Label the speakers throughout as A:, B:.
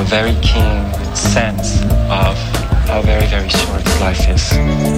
A: A very keen sense of how very, very short life is.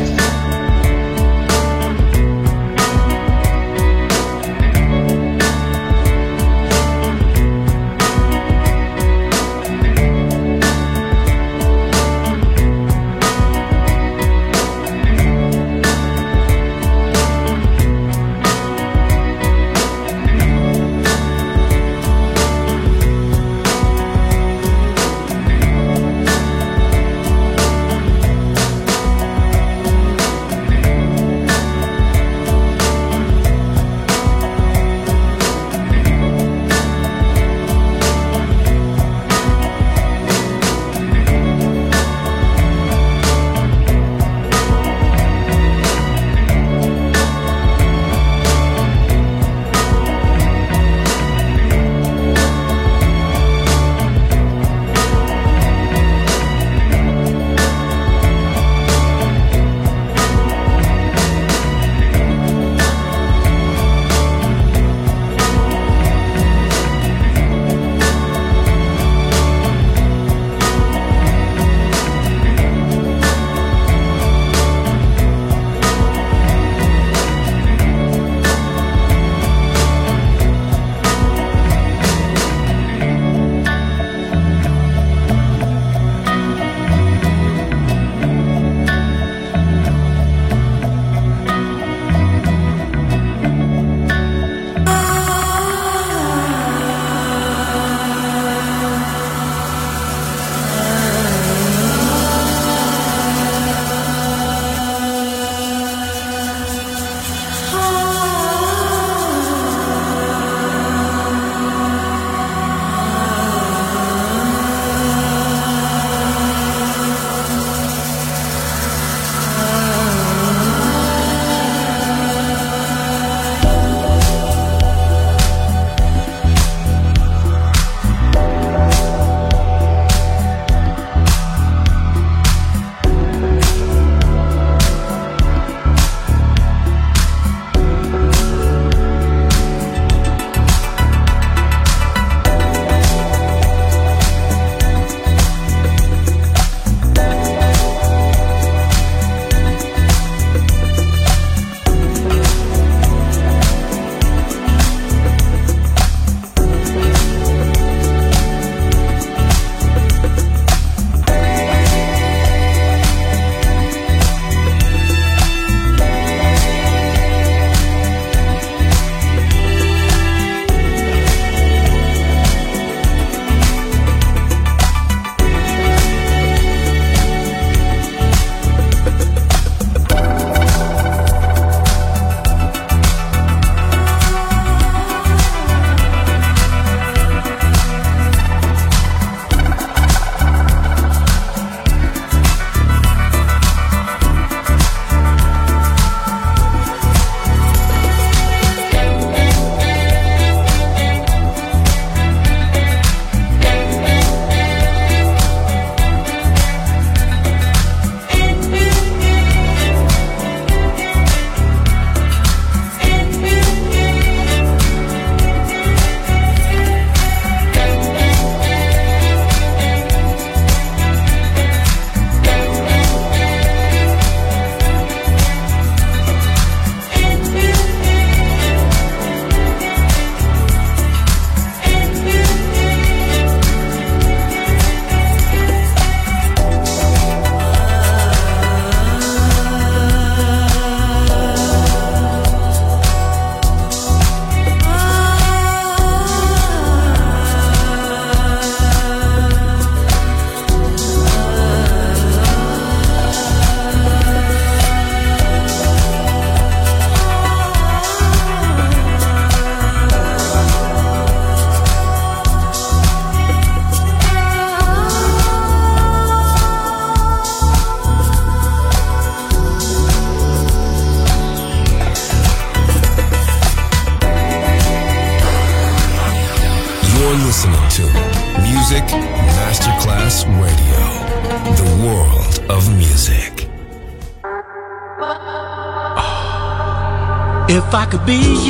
B: Be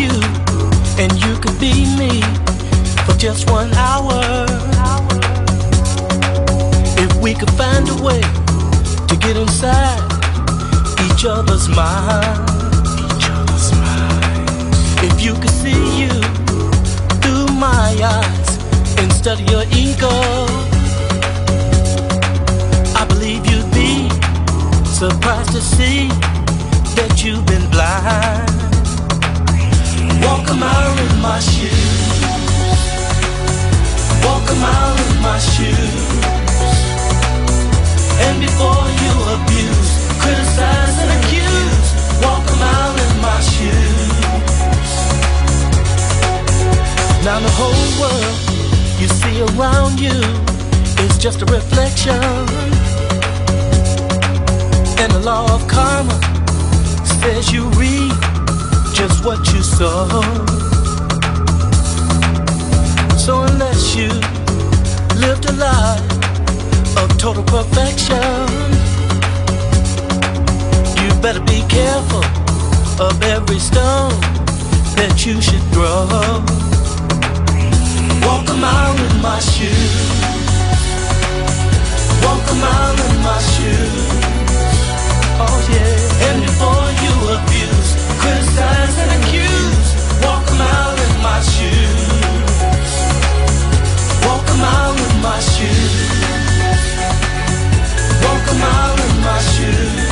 B: better be careful of every stone that you should throw. Walk a mile in my shoes. Walk a mile in my shoes. Oh yeah. And before you abuse, criticize and accuse, walk a mile in my shoes. Walk a mile in my shoes. Walk a mile in my shoes.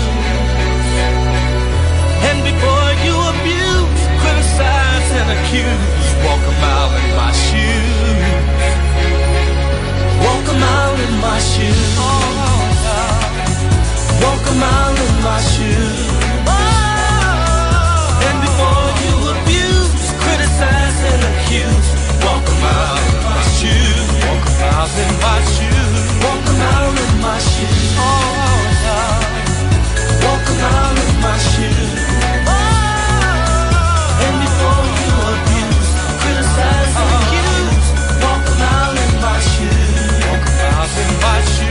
B: accuse, walk a mile in my shoes. Walk a mile in my shoes. Walk a mile in my shoes. And before you abuse, criticize and accuse, walk in my shoes. Walk a mile in my shoes. Walk a mile in my shoes. Walk a mile in my shoes. nothing but you.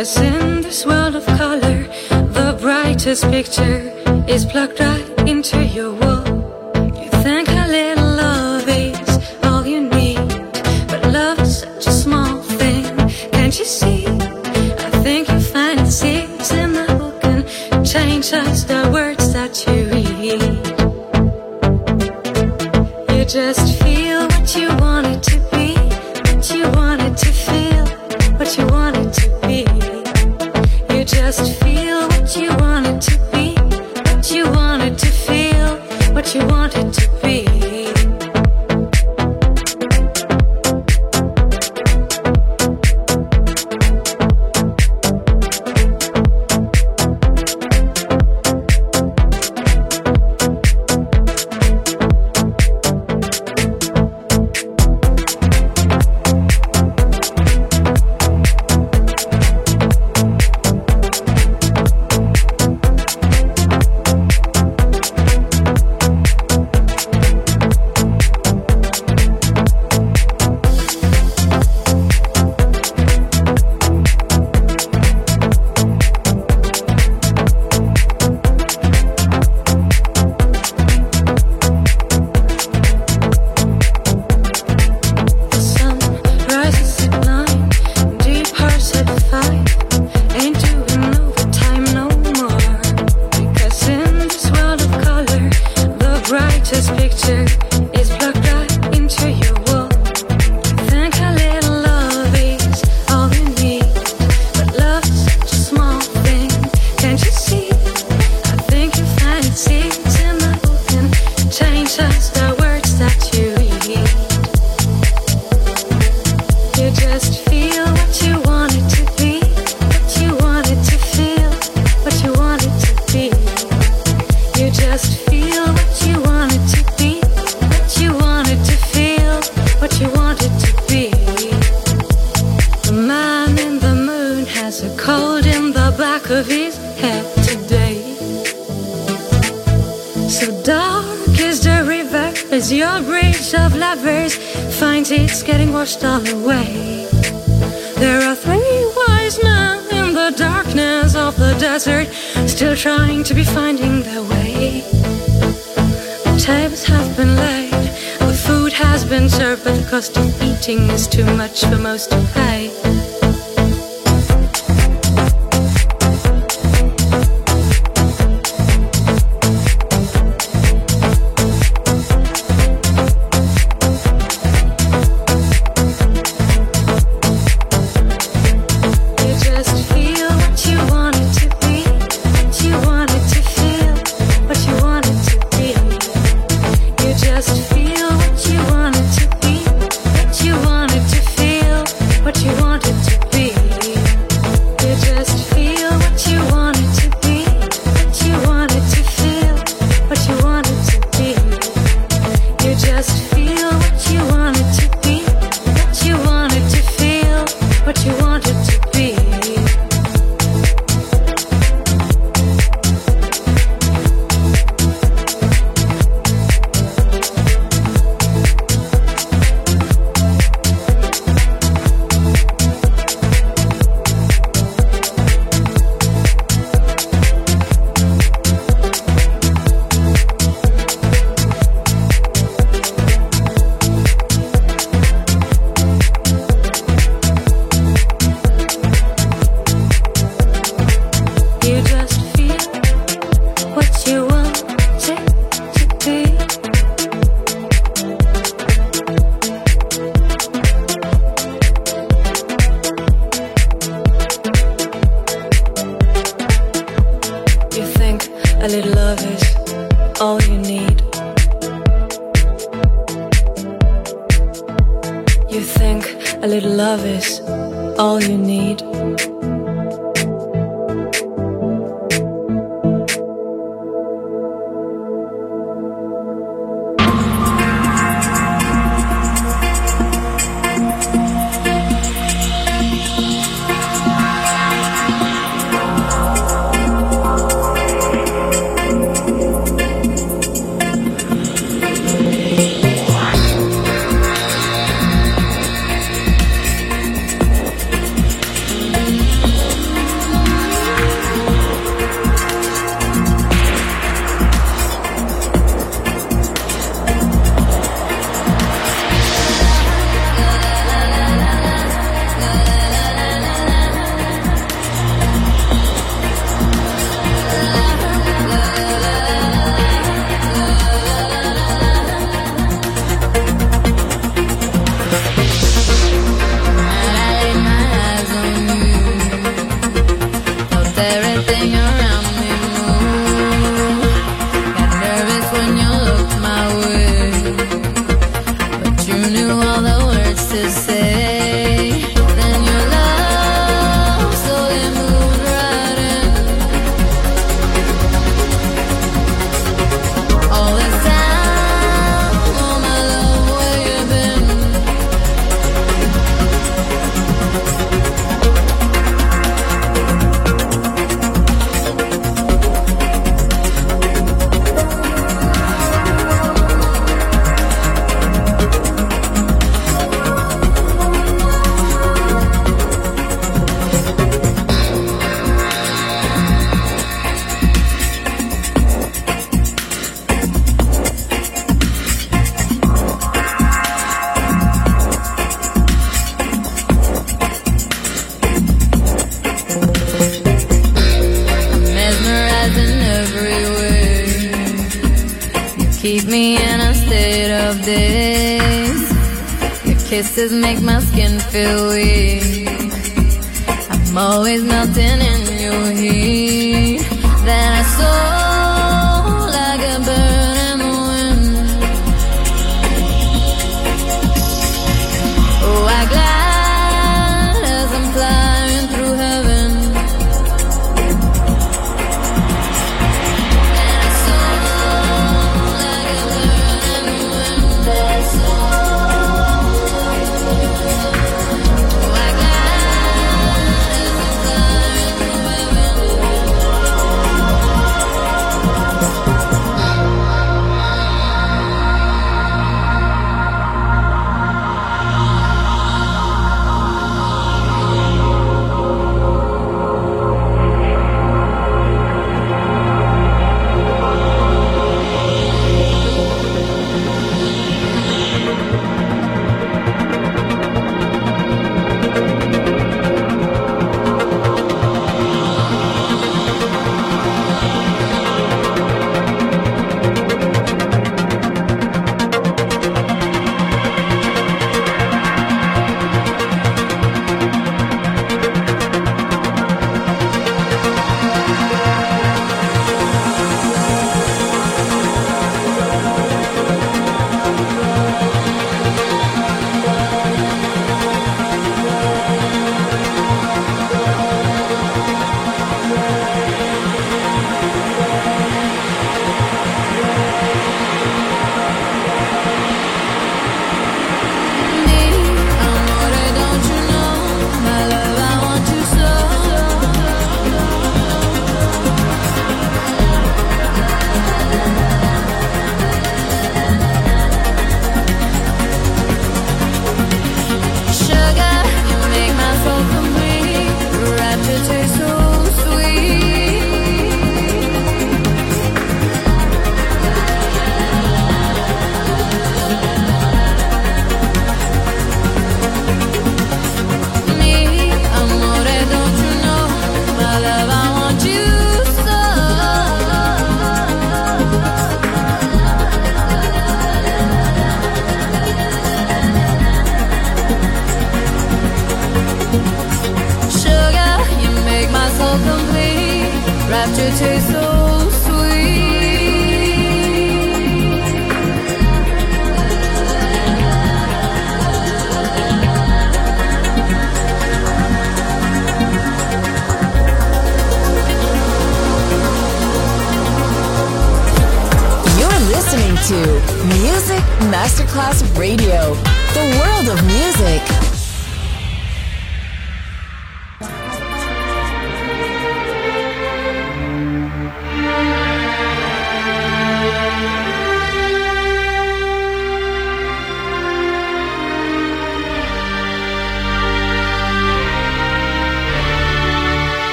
C: Cause in this world of color, the brightest picture is plugged right into your wall. most